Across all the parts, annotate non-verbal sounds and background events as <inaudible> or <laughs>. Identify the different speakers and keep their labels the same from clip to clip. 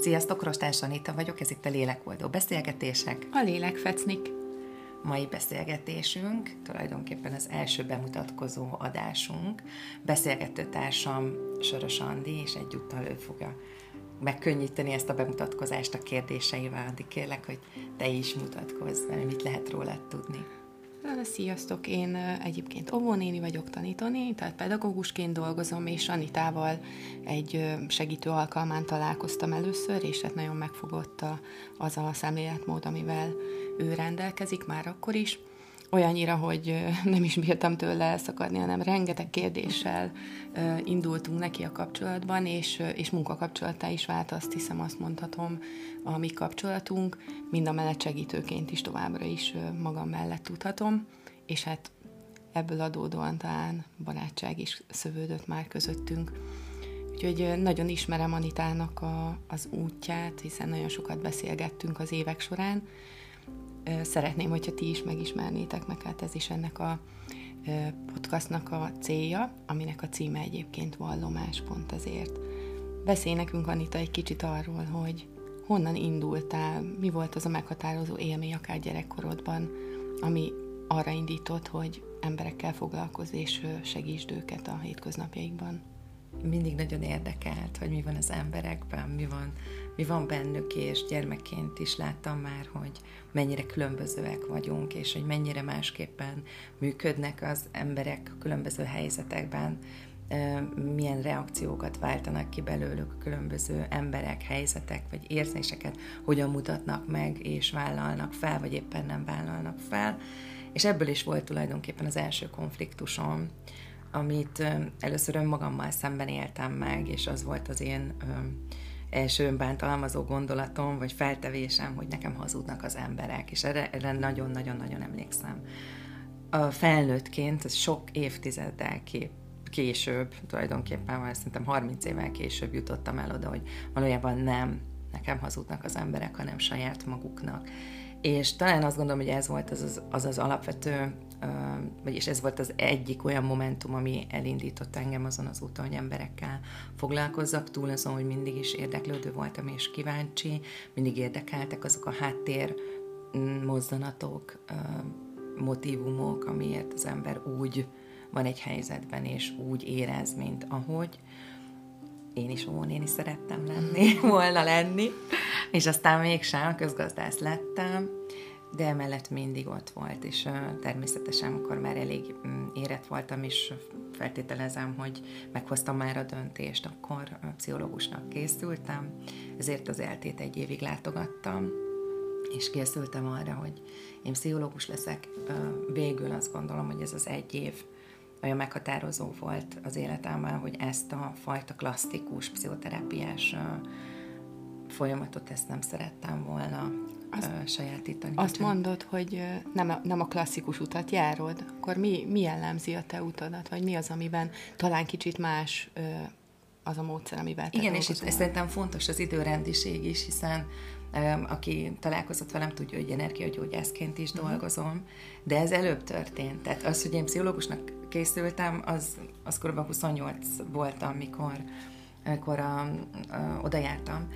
Speaker 1: Sziasztok, Rostás Anita vagyok, ez itt a Lélekoldó Beszélgetések.
Speaker 2: A Lélek Fecnik.
Speaker 1: Mai beszélgetésünk tulajdonképpen az első bemutatkozó adásunk. Beszélgető társam Soros Andi, és egyúttal ő fogja megkönnyíteni ezt a bemutatkozást a kérdéseivel. Andi, kérlek, hogy te is mutatkozz, mert mit lehet rólad tudni.
Speaker 2: Sziasztok, én egyébként óvónéni vagyok tanítani, tehát pedagógusként dolgozom, és Anitával egy segítő alkalmán találkoztam először, és hát nagyon megfogott az a szemléletmód, amivel ő rendelkezik már akkor is olyannyira, hogy nem is bírtam tőle elszakadni, hanem rengeteg kérdéssel indultunk neki a kapcsolatban, és, és munkakapcsolattá is vált, azt hiszem, azt mondhatom, a mi kapcsolatunk, mind a mellett segítőként is továbbra is magam mellett tudhatom, és hát ebből adódóan talán barátság is szövődött már közöttünk. Úgyhogy nagyon ismerem Anitának a, az útját, hiszen nagyon sokat beszélgettünk az évek során, szeretném, hogyha ti is megismernétek meg, hát ez is ennek a podcastnak a célja, aminek a címe egyébként vallomás pont azért. Beszélj nekünk, Anita, egy kicsit arról, hogy honnan indultál, mi volt az a meghatározó élmény akár gyerekkorodban, ami arra indított, hogy emberekkel foglalkozz és segítsd őket a hétköznapjaikban
Speaker 1: mindig nagyon érdekelt, hogy mi van az emberekben, mi van, mi van bennük, és gyermekként is láttam már, hogy mennyire különbözőek vagyunk, és hogy mennyire másképpen működnek az emberek különböző helyzetekben, milyen reakciókat váltanak ki belőlük a különböző emberek, helyzetek, vagy érzéseket, hogyan mutatnak meg, és vállalnak fel, vagy éppen nem vállalnak fel. És ebből is volt tulajdonképpen az első konfliktusom, amit először önmagammal szemben éltem meg, és az volt az én első önbántalmazó gondolatom, vagy feltevésem, hogy nekem hazudnak az emberek, és erre, nagyon-nagyon-nagyon emlékszem. A felnőttként, ez sok évtizeddel kép, később, tulajdonképpen már szerintem 30 évvel később jutottam el oda, hogy valójában nem nekem hazudnak az emberek, hanem saját maguknak. És talán azt gondolom, hogy ez volt az az, az, az alapvető vagyis ez volt az egyik olyan momentum, ami elindított engem azon az úton, hogy emberekkel foglalkozzak, túl azon, hogy mindig is érdeklődő voltam és kíváncsi, mindig érdekeltek azok a háttér mm, mozzanatok, motivumok, amiért az ember úgy van egy helyzetben, és úgy érez, mint ahogy. Én is óvónéni szerettem lenni, <laughs> volna lenni, és aztán mégsem közgazdász lettem, de emellett mindig ott volt, és természetesen, amikor már elég mm, érett voltam, és feltételezem, hogy meghoztam már a döntést, akkor pszichológusnak készültem, ezért az eltét egy évig látogattam, és készültem arra, hogy én pszichológus leszek. Végül azt gondolom, hogy ez az egy év olyan meghatározó volt az életemben, hogy ezt a fajta klasszikus pszichoterápiás folyamatot ezt nem szerettem volna azt, sajátítani.
Speaker 2: Azt bocsánat. mondod, hogy nem a, nem a klasszikus utat járod, akkor mi, mi jellemzi a te utadat, vagy mi az, amiben talán kicsit más az a módszer, amivel te
Speaker 1: Igen, és itt szerintem fontos az időrendiség is, hiszen aki találkozott velem, tudja, hogy energiagyógyászként is uh-huh. dolgozom, de ez előbb történt. Tehát az, hogy én pszichológusnak készültem, az, az kb. 28 voltam, mikor, amikor a, a, oda jártam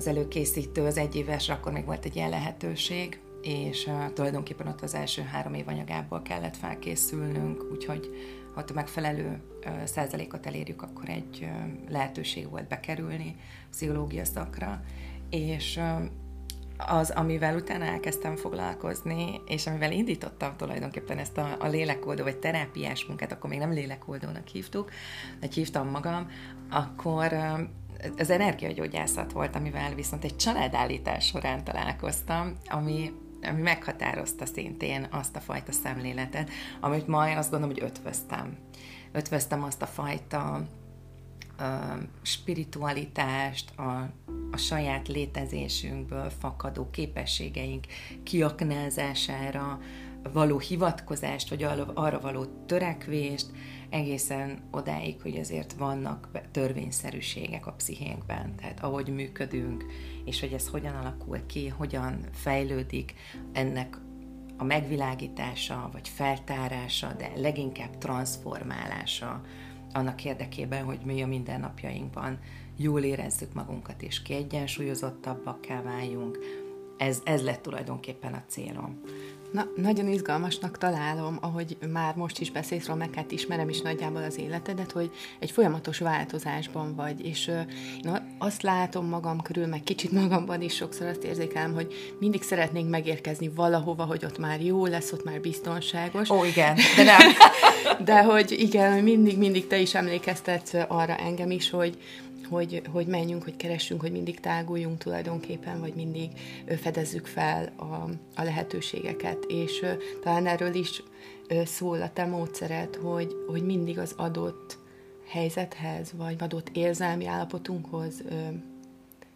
Speaker 1: az előkészítő, az egyéves, akkor még volt egy ilyen lehetőség, és uh, tulajdonképpen ott az első három év anyagából kellett felkészülnünk, úgyhogy ha a megfelelő uh, százalékot elérjük, akkor egy uh, lehetőség volt bekerülni pszichológia szakra, és az, amivel utána elkezdtem foglalkozni, és amivel indítottam tulajdonképpen ezt a, a lélekoldó, vagy terápiás munkát, akkor még nem lélekoldónak hívtuk, vagy hívtam magam, akkor az energiagyógyászat volt, amivel viszont egy családállítás során találkoztam, ami, ami meghatározta szintén azt a fajta szemléletet, amit majd azt gondolom, hogy ötvöztem. Ötvöztem azt a fajta spiritualitást, a, a saját létezésünkből fakadó képességeink kiaknázására való hivatkozást, vagy arra való törekvést, egészen odáig, hogy azért vannak törvényszerűségek a pszichénkben, tehát ahogy működünk, és hogy ez hogyan alakul ki, hogyan fejlődik ennek a megvilágítása, vagy feltárása, de leginkább transformálása annak érdekében, hogy mi a mindennapjainkban jól érezzük magunkat, és kiegyensúlyozottabbakká váljunk. Ez, ez lett tulajdonképpen a célom.
Speaker 2: Na, nagyon izgalmasnak találom, ahogy már most is beszélsz róla, meg hát ismerem is nagyjából az életedet, hogy egy folyamatos változásban vagy, és na, azt látom magam körül, meg kicsit magamban is sokszor azt érzékelem, hogy mindig szeretnénk megérkezni valahova, hogy ott már jó lesz, ott már biztonságos.
Speaker 1: Ó, igen, de <laughs> nem.
Speaker 2: De hogy igen, mindig, mindig te is emlékeztetsz arra engem is, hogy, hogy, hogy menjünk, hogy keressünk, hogy mindig táguljunk tulajdonképpen, vagy mindig fedezzük fel a, a lehetőségeket. És talán erről is szól a te módszeret, hogy, hogy mindig az adott helyzethez, vagy adott érzelmi állapotunkhoz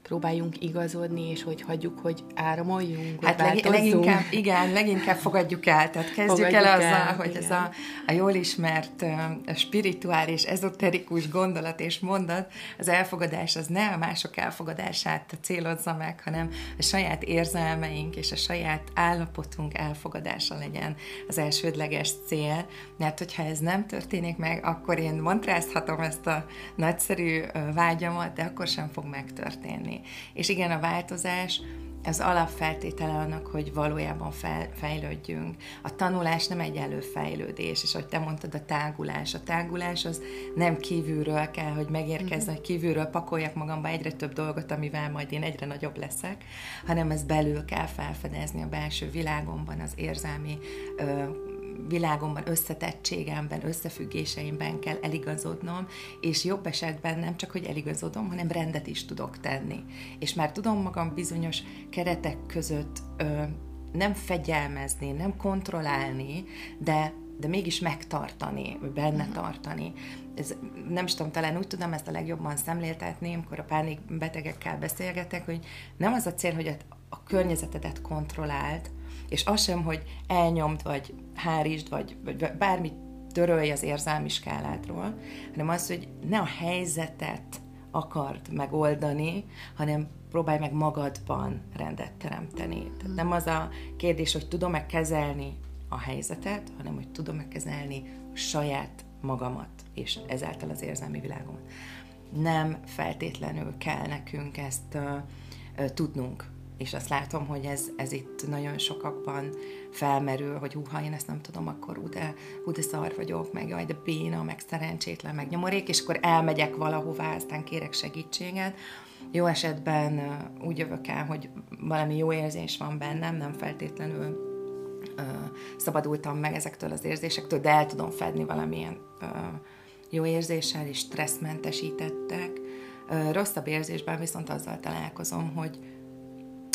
Speaker 2: próbáljunk igazodni, és hogy hagyjuk, hogy áramoljunk,
Speaker 1: hát leg, leginkább, igen, leginkább fogadjuk el. Tehát kezdjük fogadjuk el azzal, el, hogy igen. ez a, a jól ismert a spirituális, ezoterikus gondolat és mondat, az elfogadás az ne a mások elfogadását célozza meg, hanem a saját érzelmeink és a saját állapotunk elfogadása legyen az elsődleges cél, mert hogyha ez nem történik meg, akkor én montrázhatom ezt a nagyszerű vágyamat, de akkor sem fog megtörténni tenni. És igen, a változás az alapfeltétele annak, hogy valójában fel, fejlődjünk. A tanulás nem egy előfejlődés, és ahogy te mondtad, a tágulás. A tágulás az nem kívülről kell, hogy megérkezzen, mm-hmm. hogy kívülről pakoljak magamba egyre több dolgot, amivel majd én egyre nagyobb leszek, hanem ez belül kell felfedezni a belső világomban, az érzelmi ö, világomban, összetettségemben, összefüggéseimben kell eligazodnom, és jobb esetben nem csak, hogy eligazodom, hanem rendet is tudok tenni. És már tudom magam bizonyos keretek között ö, nem fegyelmezni, nem kontrollálni, de de mégis megtartani, vagy benne uh-huh. tartani. Ez, nem is tudom, talán úgy tudom ezt a legjobban szemléltetni, amikor a pánik betegekkel beszélgetek, hogy nem az a cél, hogy a, a környezetedet kontrollált, és az sem, hogy elnyomd, vagy hárítsd, vagy, vagy bármit törölj az érzelmi skáládról, hanem az, hogy ne a helyzetet akard megoldani, hanem próbálj meg magadban rendet teremteni. Tehát nem az a kérdés, hogy tudom-e kezelni a helyzetet, hanem hogy tudom-e kezelni a saját magamat, és ezáltal az érzelmi világomat. Nem feltétlenül kell nekünk ezt uh, uh, tudnunk és azt látom, hogy ez, ez itt nagyon sokakban felmerül, hogy húha, én ezt nem tudom, akkor ú, de, de szar vagyok, meg jaj, de béna, meg szerencsétlen, meg nyomorék, és akkor elmegyek valahová, aztán kérek segítséget. Jó esetben úgy jövök el, hogy valami jó érzés van bennem, nem feltétlenül uh, szabadultam meg ezektől az érzésektől, de el tudom fedni valamilyen uh, jó érzéssel, és stresszmentesítettek. Uh, rosszabb érzésben viszont azzal találkozom, hogy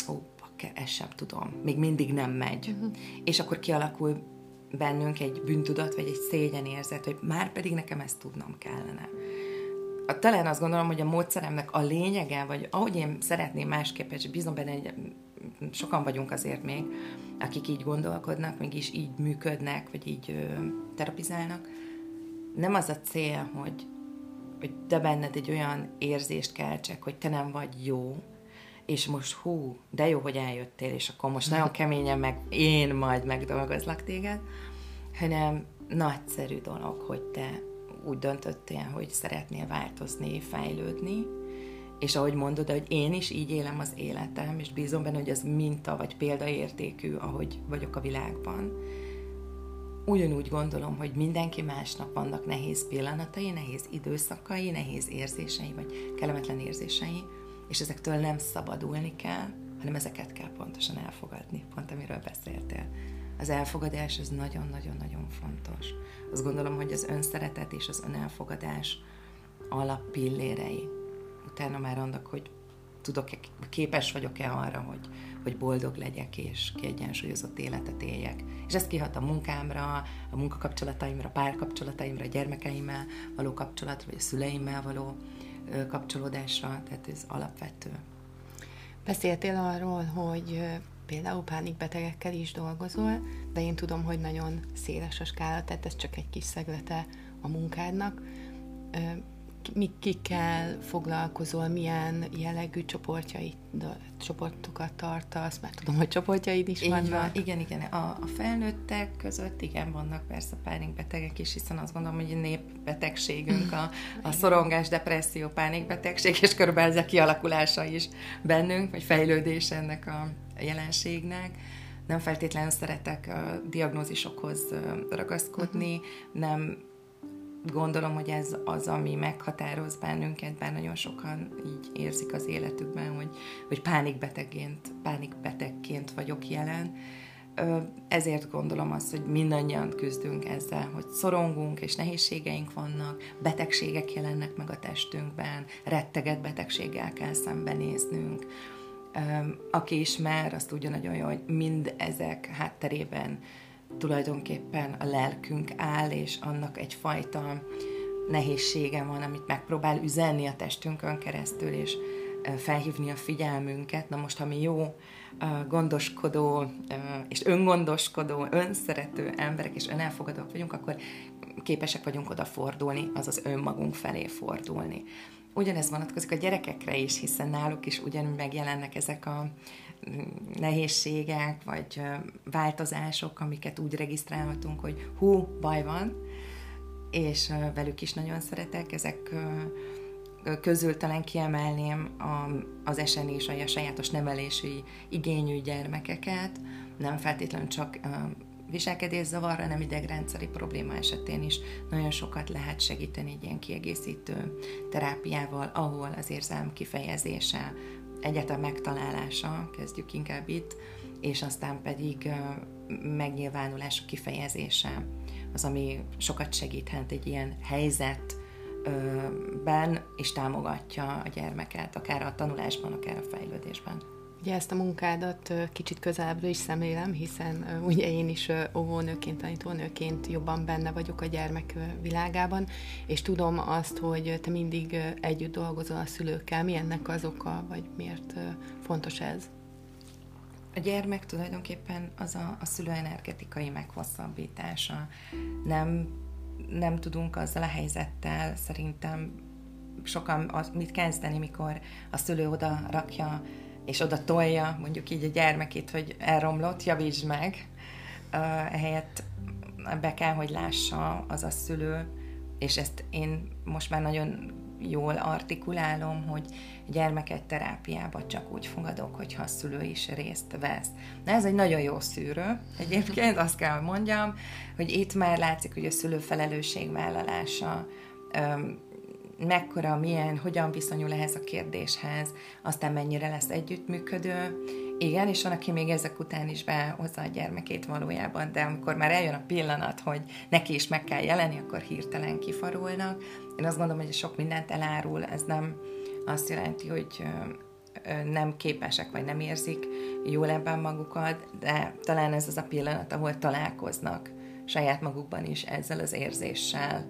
Speaker 1: ó, bakker, ezt sem tudom, még mindig nem megy. Uh-huh. És akkor kialakul bennünk egy bűntudat, vagy egy szégyenérzet, hogy már pedig nekem ezt tudnom kellene. A, talán azt gondolom, hogy a módszeremnek a lényege, vagy ahogy én szeretném másképp, és bízom benne, hogy sokan vagyunk azért még, akik így gondolkodnak, mégis így működnek, vagy így ö, terapizálnak, nem az a cél, hogy, hogy te benned egy olyan érzést keltsek, hogy te nem vagy jó, és most hú, de jó, hogy eljöttél, és akkor most nagyon keményen meg én majd megdolgozlak téged, hanem nagyszerű dolog, hogy te úgy döntöttél, hogy szeretnél változni, fejlődni, és ahogy mondod, hogy én is így élem az életem, és bízom benne, hogy az minta vagy példaértékű, ahogy vagyok a világban. Ugyanúgy gondolom, hogy mindenki másnak vannak nehéz pillanatai, nehéz időszakai, nehéz érzései, vagy kellemetlen érzései, és ezektől nem szabadulni kell, hanem ezeket kell pontosan elfogadni, pont amiről beszéltél. Az elfogadás az nagyon-nagyon-nagyon fontos. Azt gondolom, hogy az önszeretet és az önelfogadás alappillérei. Utána már annak, hogy tudok-e, képes vagyok-e arra, hogy, hogy boldog legyek és kiegyensúlyozott életet éljek. És ez kihat a munkámra, a munkakapcsolataimra, párkapcsolataimra, a gyermekeimmel való kapcsolatra, vagy a szüleimmel való kapcsolódásra, tehát ez alapvető.
Speaker 2: Beszéltél arról, hogy például pánikbetegekkel is dolgozol, de én tudom, hogy nagyon széles a skála, tehát ez csak egy kis szeglete a munkádnak. Mi, kikkel foglalkozol, milyen jellegű csoportjait, csoportokat tartasz, mert tudom, hogy csoportjaid is
Speaker 1: Így
Speaker 2: vannak.
Speaker 1: Van, igen, igen. A, a felnőttek között igen, vannak persze pánikbetegek is, hiszen azt gondolom, hogy népbetegségünk a, a szorongás, depresszió, pánikbetegség, és körülbelül ezek kialakulása is bennünk, vagy fejlődés ennek a jelenségnek nem feltétlenül szeretek a diagnózisokhoz ragaszkodni, uh-huh. nem gondolom, hogy ez az, ami meghatároz bennünket, bár nagyon sokan így érzik az életükben, hogy, hogy pánikbetegként, pánikbetegként vagyok jelen. Ezért gondolom azt, hogy mindannyian küzdünk ezzel, hogy szorongunk és nehézségeink vannak, betegségek jelennek meg a testünkben, retteget betegséggel kell szembenéznünk, aki ismer, azt tudja nagyon jó, hogy mind ezek hátterében tulajdonképpen a lelkünk áll, és annak egyfajta nehézsége van, amit megpróbál üzenni a testünkön keresztül, és felhívni a figyelmünket. Na most, ha mi jó, gondoskodó és öngondoskodó, önszerető emberek és önelfogadók vagyunk, akkor képesek vagyunk odafordulni, azaz önmagunk felé fordulni. Ugyanez vonatkozik a gyerekekre is, hiszen náluk is ugyanúgy megjelennek ezek a nehézségek, vagy változások, amiket úgy regisztrálhatunk, hogy hú, baj van, és velük is nagyon szeretek. Ezek közül talán kiemelném az SNI, a sajátos nevelési igényű gyermekeket, nem feltétlenül csak viselkedészavar, hanem idegrendszeri probléma esetén is nagyon sokat lehet segíteni egy ilyen kiegészítő terápiával, ahol az érzelem kifejezése, egyetem megtalálása, kezdjük inkább itt, és aztán pedig megnyilvánulás kifejezése az, ami sokat segíthet egy ilyen helyzetben, és támogatja a gyermeket, akár a tanulásban, akár a fejlődésben.
Speaker 2: Ugye ezt a munkádat kicsit közelebbről is szemlélem, hiszen ugye én is óvónőként, tanítónőként jobban benne vagyok a gyermek világában, és tudom azt, hogy te mindig együtt dolgozol a szülőkkel. Mi ennek az oka, vagy miért fontos ez?
Speaker 1: A gyermek tulajdonképpen az a, a szülő energetikai meghosszabbítása. Nem, nem tudunk azzal a helyzettel szerintem sokan az, mit kezdeni, mikor a szülő oda rakja és oda tolja mondjuk így a gyermekét, hogy elromlott, javítsd meg, ehelyett be kell, hogy lássa az a szülő, és ezt én most már nagyon jól artikulálom, hogy gyermeket terápiába csak úgy fogadok, hogyha a szülő is részt vesz. Na ez egy nagyon jó szűrő. Egyébként azt kell, hogy mondjam, hogy itt már látszik, hogy a szülő felelősségvállalása mekkora, milyen, hogyan viszonyul ehhez a kérdéshez, aztán mennyire lesz együttműködő. Igen, és van, aki még ezek után is behozza a gyermekét valójában, de amikor már eljön a pillanat, hogy neki is meg kell jelenni, akkor hirtelen kifarulnak. Én azt gondolom, hogy sok mindent elárul, ez nem azt jelenti, hogy nem képesek, vagy nem érzik jól ebben magukat, de talán ez az a pillanat, ahol találkoznak saját magukban is ezzel az érzéssel,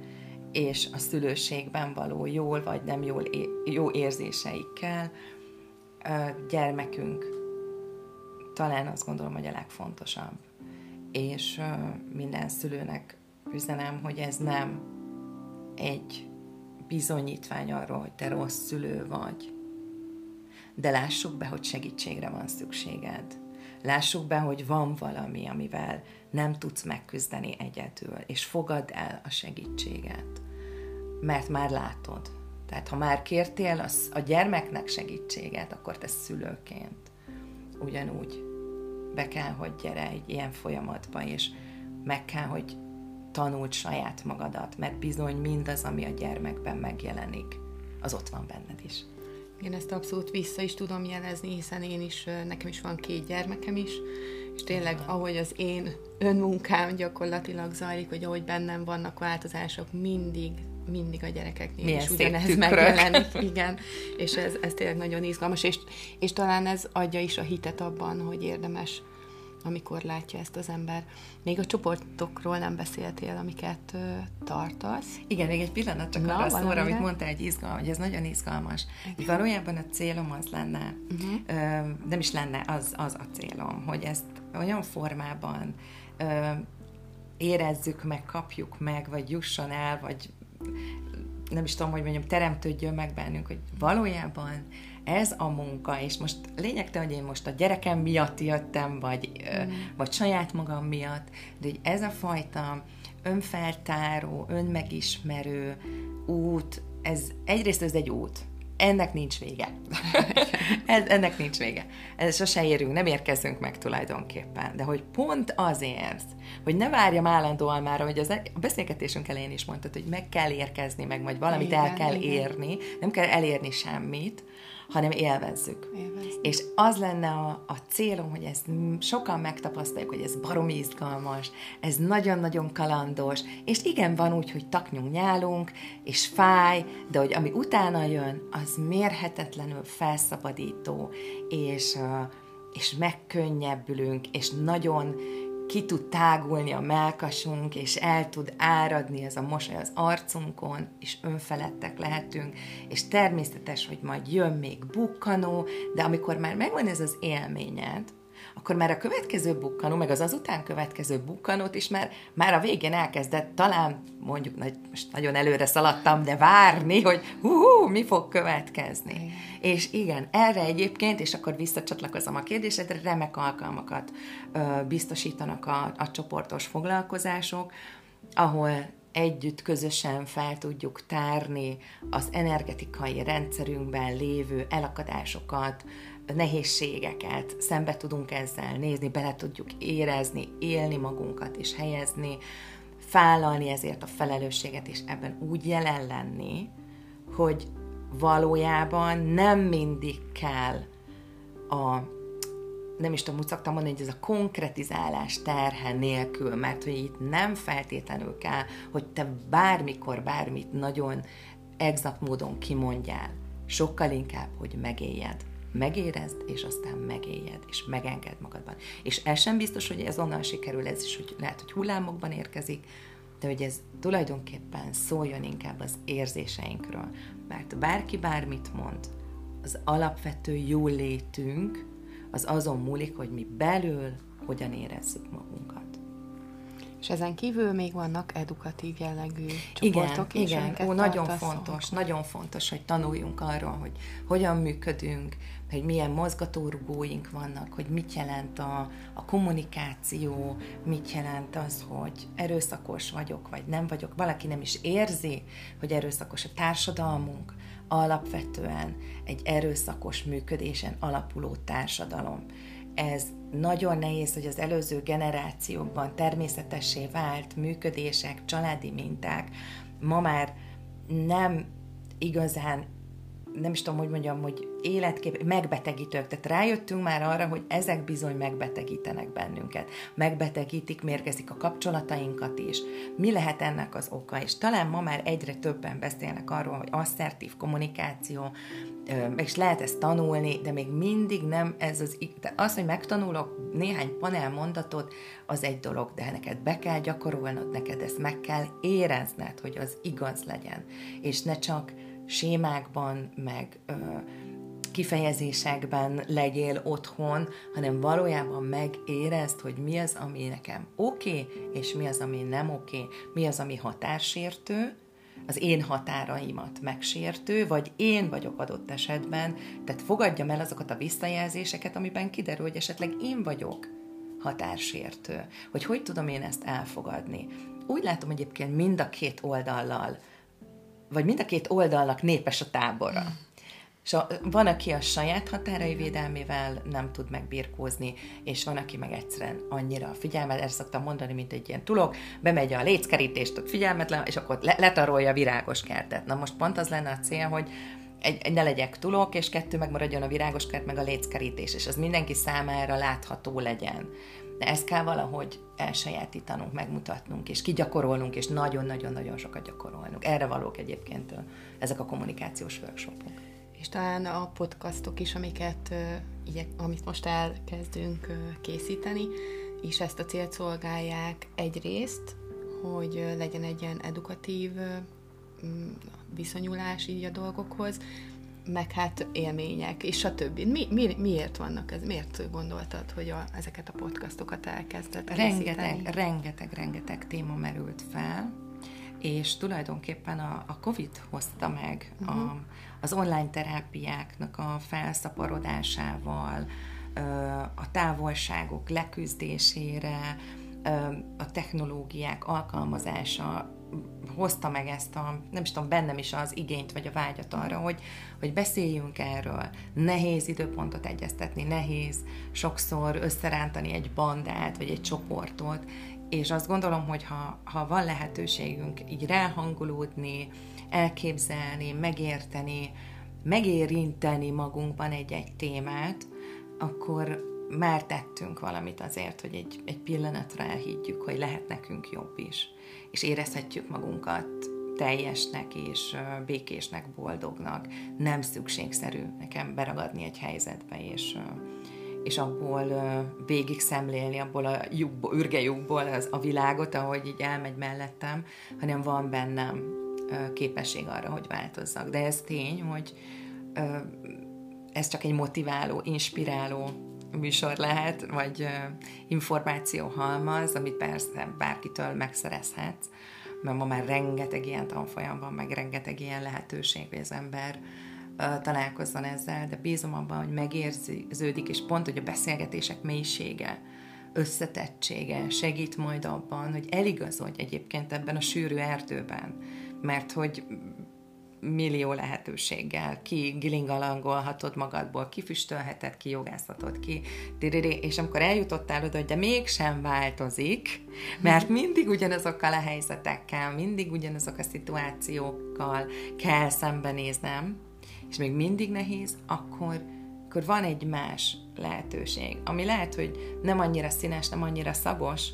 Speaker 1: és a szülőségben való jól vagy nem jól, jó érzéseikkel gyermekünk talán azt gondolom, hogy a legfontosabb. És minden szülőnek üzenem, hogy ez nem egy bizonyítvány arról, hogy te rossz szülő vagy. De lássuk be, hogy segítségre van szükséged. Lássuk be, hogy van valami, amivel nem tudsz megküzdeni egyedül, és fogad el a segítséget, mert már látod. Tehát ha már kértél a gyermeknek segítséget, akkor te szülőként ugyanúgy be kell, hogy gyere egy ilyen folyamatba, és meg kell, hogy tanult saját magadat, mert bizony mindaz, ami a gyermekben megjelenik, az ott van benned is.
Speaker 2: Én ezt abszolút vissza is tudom jelezni, hiszen én is, nekem is van két gyermekem is, és tényleg, ahogy az én önmunkám gyakorlatilag zajlik, hogy ahogy bennem vannak változások, mindig, mindig a gyerekeknél Milyen is ugyanez megjelenik. Igen, és ez, ez tényleg nagyon izgalmas, és, és talán ez adja is a hitet abban, hogy érdemes amikor látja ezt az ember. Még a csoportokról nem beszéltél, amiket ö, tartasz.
Speaker 1: Igen, még egy pillanat csak Na, arra szóra, amit mondtál, egy izgalmas, hogy ez nagyon izgalmas. Igen. Valójában a célom az lenne, uh-huh. ö, nem is lenne, az, az a célom, hogy ezt olyan formában ö, érezzük meg, kapjuk meg, vagy jusson el, vagy nem is tudom, hogy mondjam, teremtődjön meg bennünk, hogy valójában ez a munka, és most lényegtelen, hogy én most a gyerekem miatt jöttem, vagy, mm. vagy saját magam miatt, de hogy ez a fajta önfeltáró, önmegismerő út, ez egyrészt ez egy út, ennek nincs vége. <laughs> ez, ennek nincs vége. Ez sose érünk, nem érkezünk meg tulajdonképpen. De hogy pont azért, hogy ne várjam állandóan már, hogy az, a beszélgetésünk elején is mondtad, hogy meg kell érkezni, meg majd valamit igen, el kell igen. érni, nem kell elérni semmit, hanem élvezzük. Élvezni. És az lenne a, a célom, hogy ezt sokan megtapasztaljuk, hogy ez baromi izgalmas, ez nagyon-nagyon kalandos, és igen, van úgy, hogy taknyunk, nyálunk, és fáj, de hogy ami utána jön, az mérhetetlenül felszabadító, és, és megkönnyebbülünk, és nagyon ki tud tágulni a melkasunk, és el tud áradni ez a mosoly az arcunkon, és önfeledtek lehetünk, és természetes, hogy majd jön még bukkanó, de amikor már megvan ez az élményed, akkor már a következő bukkanó, meg az azután következő bukkanót is már, már a végén elkezdett talán, mondjuk most nagyon előre szaladtam, de várni, hogy hú, hú mi fog következni. Igen. És igen, erre egyébként, és akkor visszacsatlakozom a kérdésedre, remek alkalmakat ö, biztosítanak a, a csoportos foglalkozások, ahol együtt közösen fel tudjuk tárni az energetikai rendszerünkben lévő elakadásokat, nehézségeket, szembe tudunk ezzel nézni, bele tudjuk érezni, élni magunkat és helyezni, vállalni ezért a felelősséget, és ebben úgy jelen lenni, hogy valójában nem mindig kell a nem is tudom, úgy szoktam mondani, hogy ez a konkretizálás terhe nélkül, mert hogy itt nem feltétlenül kell, hogy te bármikor bármit nagyon exakt módon kimondjál, sokkal inkább, hogy megéljed megérezd, és aztán megéljed, és megenged magadban. És ez sem biztos, hogy ez onnan sikerül, ez is hogy lehet, hogy hullámokban érkezik, de hogy ez tulajdonképpen szóljon inkább az érzéseinkről. Mert bárki bármit mond, az alapvető jólétünk az azon múlik, hogy mi belül hogyan érezzük magunkat.
Speaker 2: És ezen kívül még vannak edukatív jellegű csoportok
Speaker 1: igen, is, igen. Ó, nagyon fontos, nagyon fontos, hogy tanuljunk arról, hogy hogyan működünk, hogy milyen mozgatórugóink vannak, hogy mit jelent a, a kommunikáció, mit jelent az, hogy erőszakos vagyok, vagy nem vagyok. Valaki nem is érzi, hogy erőszakos a társadalmunk, alapvetően egy erőszakos működésen alapuló társadalom. Ez nagyon nehéz, hogy az előző generációkban természetessé vált működések, családi minták ma már nem igazán nem is tudom, hogy mondjam, hogy életkép, megbetegítők. Tehát rájöttünk már arra, hogy ezek bizony megbetegítenek bennünket. Megbetegítik, mérgezik a kapcsolatainkat is. Mi lehet ennek az oka? És talán ma már egyre többen beszélnek arról, hogy asszertív kommunikáció, és lehet ezt tanulni, de még mindig nem ez az, az, hogy megtanulok néhány panel mondatot, az egy dolog, de neked be kell gyakorolnod, neked ezt meg kell érezned, hogy az igaz legyen, és ne csak sémákban, meg ö, kifejezésekben legyél otthon, hanem valójában megérezd, hogy mi az, ami nekem oké, okay, és mi az, ami nem oké, okay, mi az, ami határsértő, az én határaimat megsértő, vagy én vagyok adott esetben, tehát fogadjam el azokat a visszajelzéseket, amiben kiderül, hogy esetleg én vagyok határsértő. Hogy hogy tudom én ezt elfogadni. Úgy látom egyébként mind a két oldallal vagy mind a két oldalnak népes a tábora. Mm. És a, van, aki a saját határai védelmével nem tud megbirkózni, és van, aki meg egyszerűen annyira figyelmet, ezt szoktam mondani, mint egy ilyen tulok, bemegy a léckerítést, ott figyelmetlen, és akkor le, letarolja a virágos kertet. Na most pont az lenne a cél, hogy egy, egy ne legyek tulok, és kettő megmaradjon a virágos kert, meg a léckerítés, és az mindenki számára látható legyen. De ezt kell valahogy elsajátítanunk, megmutatnunk, és kigyakorolnunk, és nagyon-nagyon-nagyon sokat gyakorolnunk. Erre valók egyébként ezek a kommunikációs workshopok.
Speaker 2: És talán a podcastok is, amiket, amit most elkezdünk készíteni, és ezt a célt szolgálják egyrészt, hogy legyen egy ilyen edukatív viszonyulás így a dolgokhoz, meg hát élmények, és a többi. Mi, mi, miért vannak ez? Miért gondoltad, hogy a, ezeket a podcastokat elkezdett
Speaker 1: Rengeteg, rengeteg, rengeteg téma merült fel. és tulajdonképpen a, a COVID hozta meg uh-huh. a, az online terápiáknak a felszaporodásával, a távolságok leküzdésére, technológiák alkalmazása hozta meg ezt a, nem is tudom, bennem is az igényt vagy a vágyat arra, hogy, hogy beszéljünk erről. Nehéz időpontot egyeztetni, nehéz sokszor összerántani egy bandát vagy egy csoportot, és azt gondolom, hogy ha, ha van lehetőségünk így ráhangolódni, elképzelni, megérteni, megérinteni magunkban egy-egy témát, akkor már tettünk valamit azért, hogy egy, egy pillanatra elhiggyük, hogy lehet nekünk jobb is, és érezhetjük magunkat teljesnek és békésnek, boldognak. Nem szükségszerű nekem beragadni egy helyzetbe, és, és abból végig szemlélni, abból a lyukból, ürgejukból az, a világot, ahogy így elmegy mellettem, hanem van bennem képesség arra, hogy változzak. De ez tény, hogy ez csak egy motiváló, inspiráló műsor lehet, vagy információ halmaz, amit persze bárkitől megszerezhetsz, mert ma már rengeteg ilyen tanfolyam van, meg rengeteg ilyen lehetőség, hogy az ember találkozzon ezzel, de bízom abban, hogy megérződik, és pont, hogy a beszélgetések mélysége, összetettsége segít majd abban, hogy eligazodj egyébként ebben a sűrű erdőben, mert hogy millió lehetőséggel, ki gilingalangolhatod magadból, kifüstölheted, ki jogászhatod, ki és amikor eljutottál oda, hogy de mégsem változik, mert mindig ugyanazokkal a helyzetekkel, mindig ugyanazok a szituációkkal kell szembenéznem, és még mindig nehéz, akkor, akkor van egy más lehetőség, ami lehet, hogy nem annyira színes, nem annyira szagos,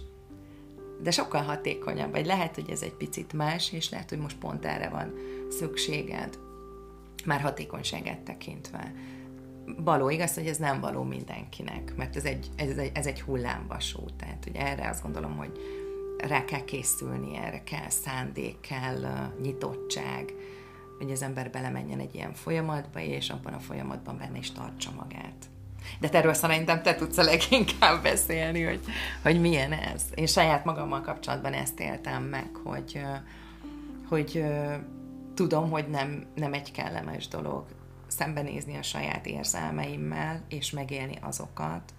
Speaker 1: de sokkal hatékonyabb, vagy lehet, hogy ez egy picit más, és lehet, hogy most pont erre van szükséged, már hatékonyságát tekintve. Való igaz, hogy ez nem való mindenkinek, mert ez egy, ez egy, ez egy hullámvasú, tehát hogy erre azt gondolom, hogy rá kell készülni, erre kell szándék, kell nyitottság, hogy az ember belemenjen egy ilyen folyamatba, és abban a folyamatban benne is tartsa magát. De erről szerintem te tudsz a leginkább beszélni, hogy, hogy milyen ez. Én saját magammal kapcsolatban ezt éltem meg, hogy, hogy tudom, hogy nem, nem egy kellemes dolog szembenézni a saját érzelmeimmel, és megélni azokat,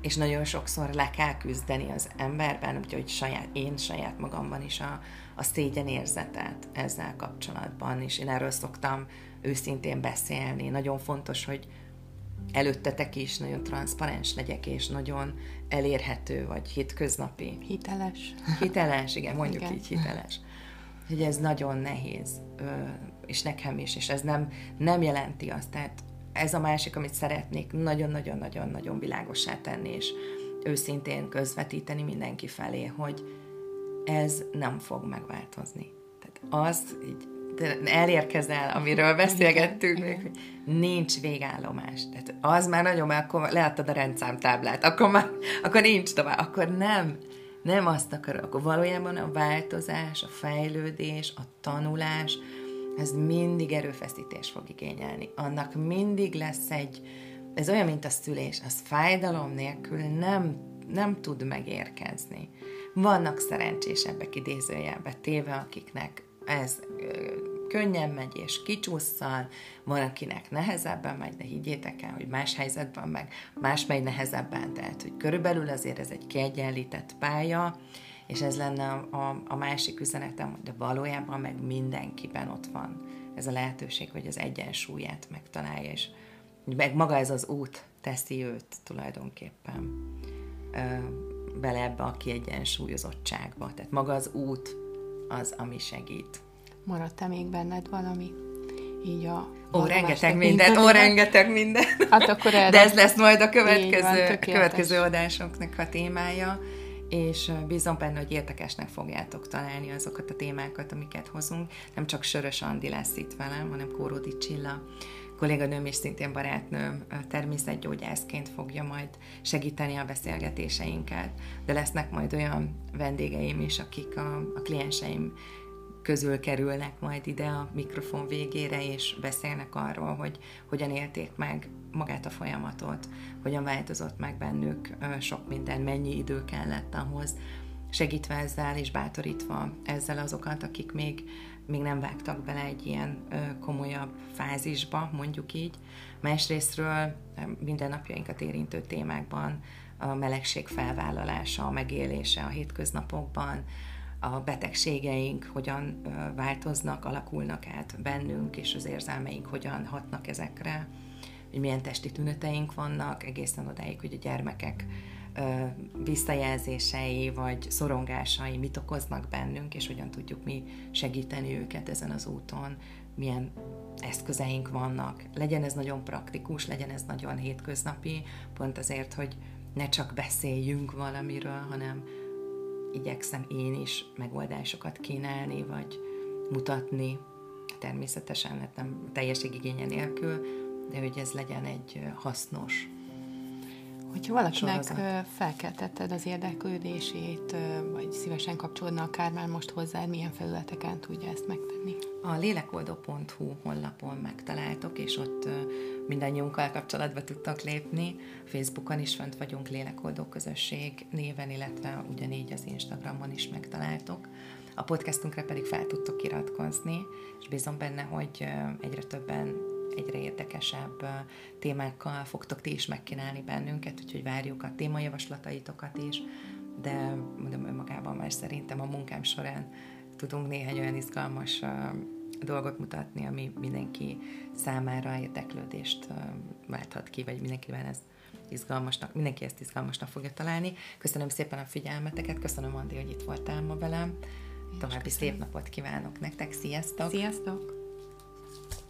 Speaker 1: és nagyon sokszor le kell küzdeni az emberben, úgyhogy saját, én saját magamban is a, a szégyen érzetet ezzel kapcsolatban, és én erről szoktam őszintén beszélni. Nagyon fontos, hogy előttetek is nagyon transzparens legyek, és nagyon elérhető, vagy hétköznapi.
Speaker 2: Hiteles.
Speaker 1: Hiteles, igen, mondjuk igen. így hiteles. Hogy ez nagyon nehéz, és nekem is, és ez nem, nem jelenti azt, tehát ez a másik, amit szeretnék nagyon-nagyon-nagyon-nagyon világossá tenni, és őszintén közvetíteni mindenki felé, hogy ez nem fog megváltozni. Tehát az, így elérkezel, amiről beszélgettünk, még, hogy nincs végállomás. Tehát az már nagyon, mert akkor leadtad a rendszámtáblát, akkor már, akkor nincs tovább, akkor nem, nem azt akarok, akkor valójában a változás, a fejlődés, a tanulás, ez mindig erőfeszítés fog igényelni. Annak mindig lesz egy, ez olyan, mint a szülés, az fájdalom nélkül nem, nem tud megérkezni. Vannak szerencsésebbek idézőjelbe téve, akiknek ez könnyen megy és kicsúszszal, van, akinek nehezebben megy, de higgyétek el, hogy más helyzetben meg más megy nehezebben, tehát hogy körülbelül azért ez egy kiegyenlített pálya, és ez lenne a, a, a másik üzenetem, de valójában meg mindenkiben ott van ez a lehetőség, hogy az egyensúlyát megtalálja, és meg maga ez az út teszi őt tulajdonképpen bele ebbe a kiegyensúlyozottságba. Tehát maga az út az, ami segít.
Speaker 2: Maradt-e még benned valami? Így a
Speaker 1: Ó, rengeteg minden, ó, rengeteg minden. Hát akkor erre... De ez lesz majd a következő, van, következő adásoknak a témája, és bízom benne, hogy érdekesnek fogjátok találni azokat a témákat, amiket hozunk. Nem csak Sörös Andi lesz itt velem, hanem Kóródi Csilla kolléganőm és szintén barátnőm természetgyógyászként fogja majd segíteni a beszélgetéseinket, de lesznek majd olyan vendégeim is, akik a, a klienseim közül kerülnek majd ide a mikrofon végére, és beszélnek arról, hogy hogyan élték meg magát a folyamatot, hogyan változott meg bennük sok minden, mennyi idő kellett ahhoz, segítve ezzel és bátorítva ezzel azokat, akik még, még nem vágtak bele egy ilyen komolyabb fázisba, mondjuk így. Másrésztről mindennapjainkat érintő témákban a melegség felvállalása, a megélése a hétköznapokban, a betegségeink hogyan változnak, alakulnak át bennünk, és az érzelmeink hogyan hatnak ezekre, hogy milyen testi tüneteink vannak, egészen odáig, hogy a gyermekek visszajelzései vagy szorongásai mit okoznak bennünk, és hogyan tudjuk mi segíteni őket ezen az úton, milyen eszközeink vannak. Legyen ez nagyon praktikus, legyen ez nagyon hétköznapi, pont azért, hogy ne csak beszéljünk valamiről, hanem igyekszem én is megoldásokat kínálni, vagy mutatni, természetesen hát nem teljességigénye nélkül, de hogy ez legyen egy hasznos
Speaker 2: Hogyha valakinek sorozat. felkeltetted az érdeklődését, vagy szívesen kapcsolódna akár már most hozzá, milyen felületeken tudja ezt megtenni?
Speaker 1: A lélekoldó.hu honlapon megtaláltok, és ott mindannyiunkkal kapcsolatba tudtok lépni. Facebookon is fönt vagyunk Lélekoldó közösség néven, illetve ugyanígy az Instagramon is megtaláltok. A podcastunkra pedig fel tudtok iratkozni, és bízom benne, hogy egyre többen egyre érdekesebb témákkal fogtok ti is megkínálni bennünket, úgyhogy várjuk a témajavaslataitokat is, de mondom önmagában már szerintem a munkám során tudunk néhány olyan izgalmas dolgot mutatni, ami mindenki számára érdeklődést válthat ki, vagy mindenkivel ez izgalmasnak, mindenki ezt izgalmasnak fogja találni. Köszönöm szépen a figyelmeteket, köszönöm Andi, hogy itt voltál ma velem. További szép napot kívánok nektek, sziasztok!
Speaker 2: Sziasztok!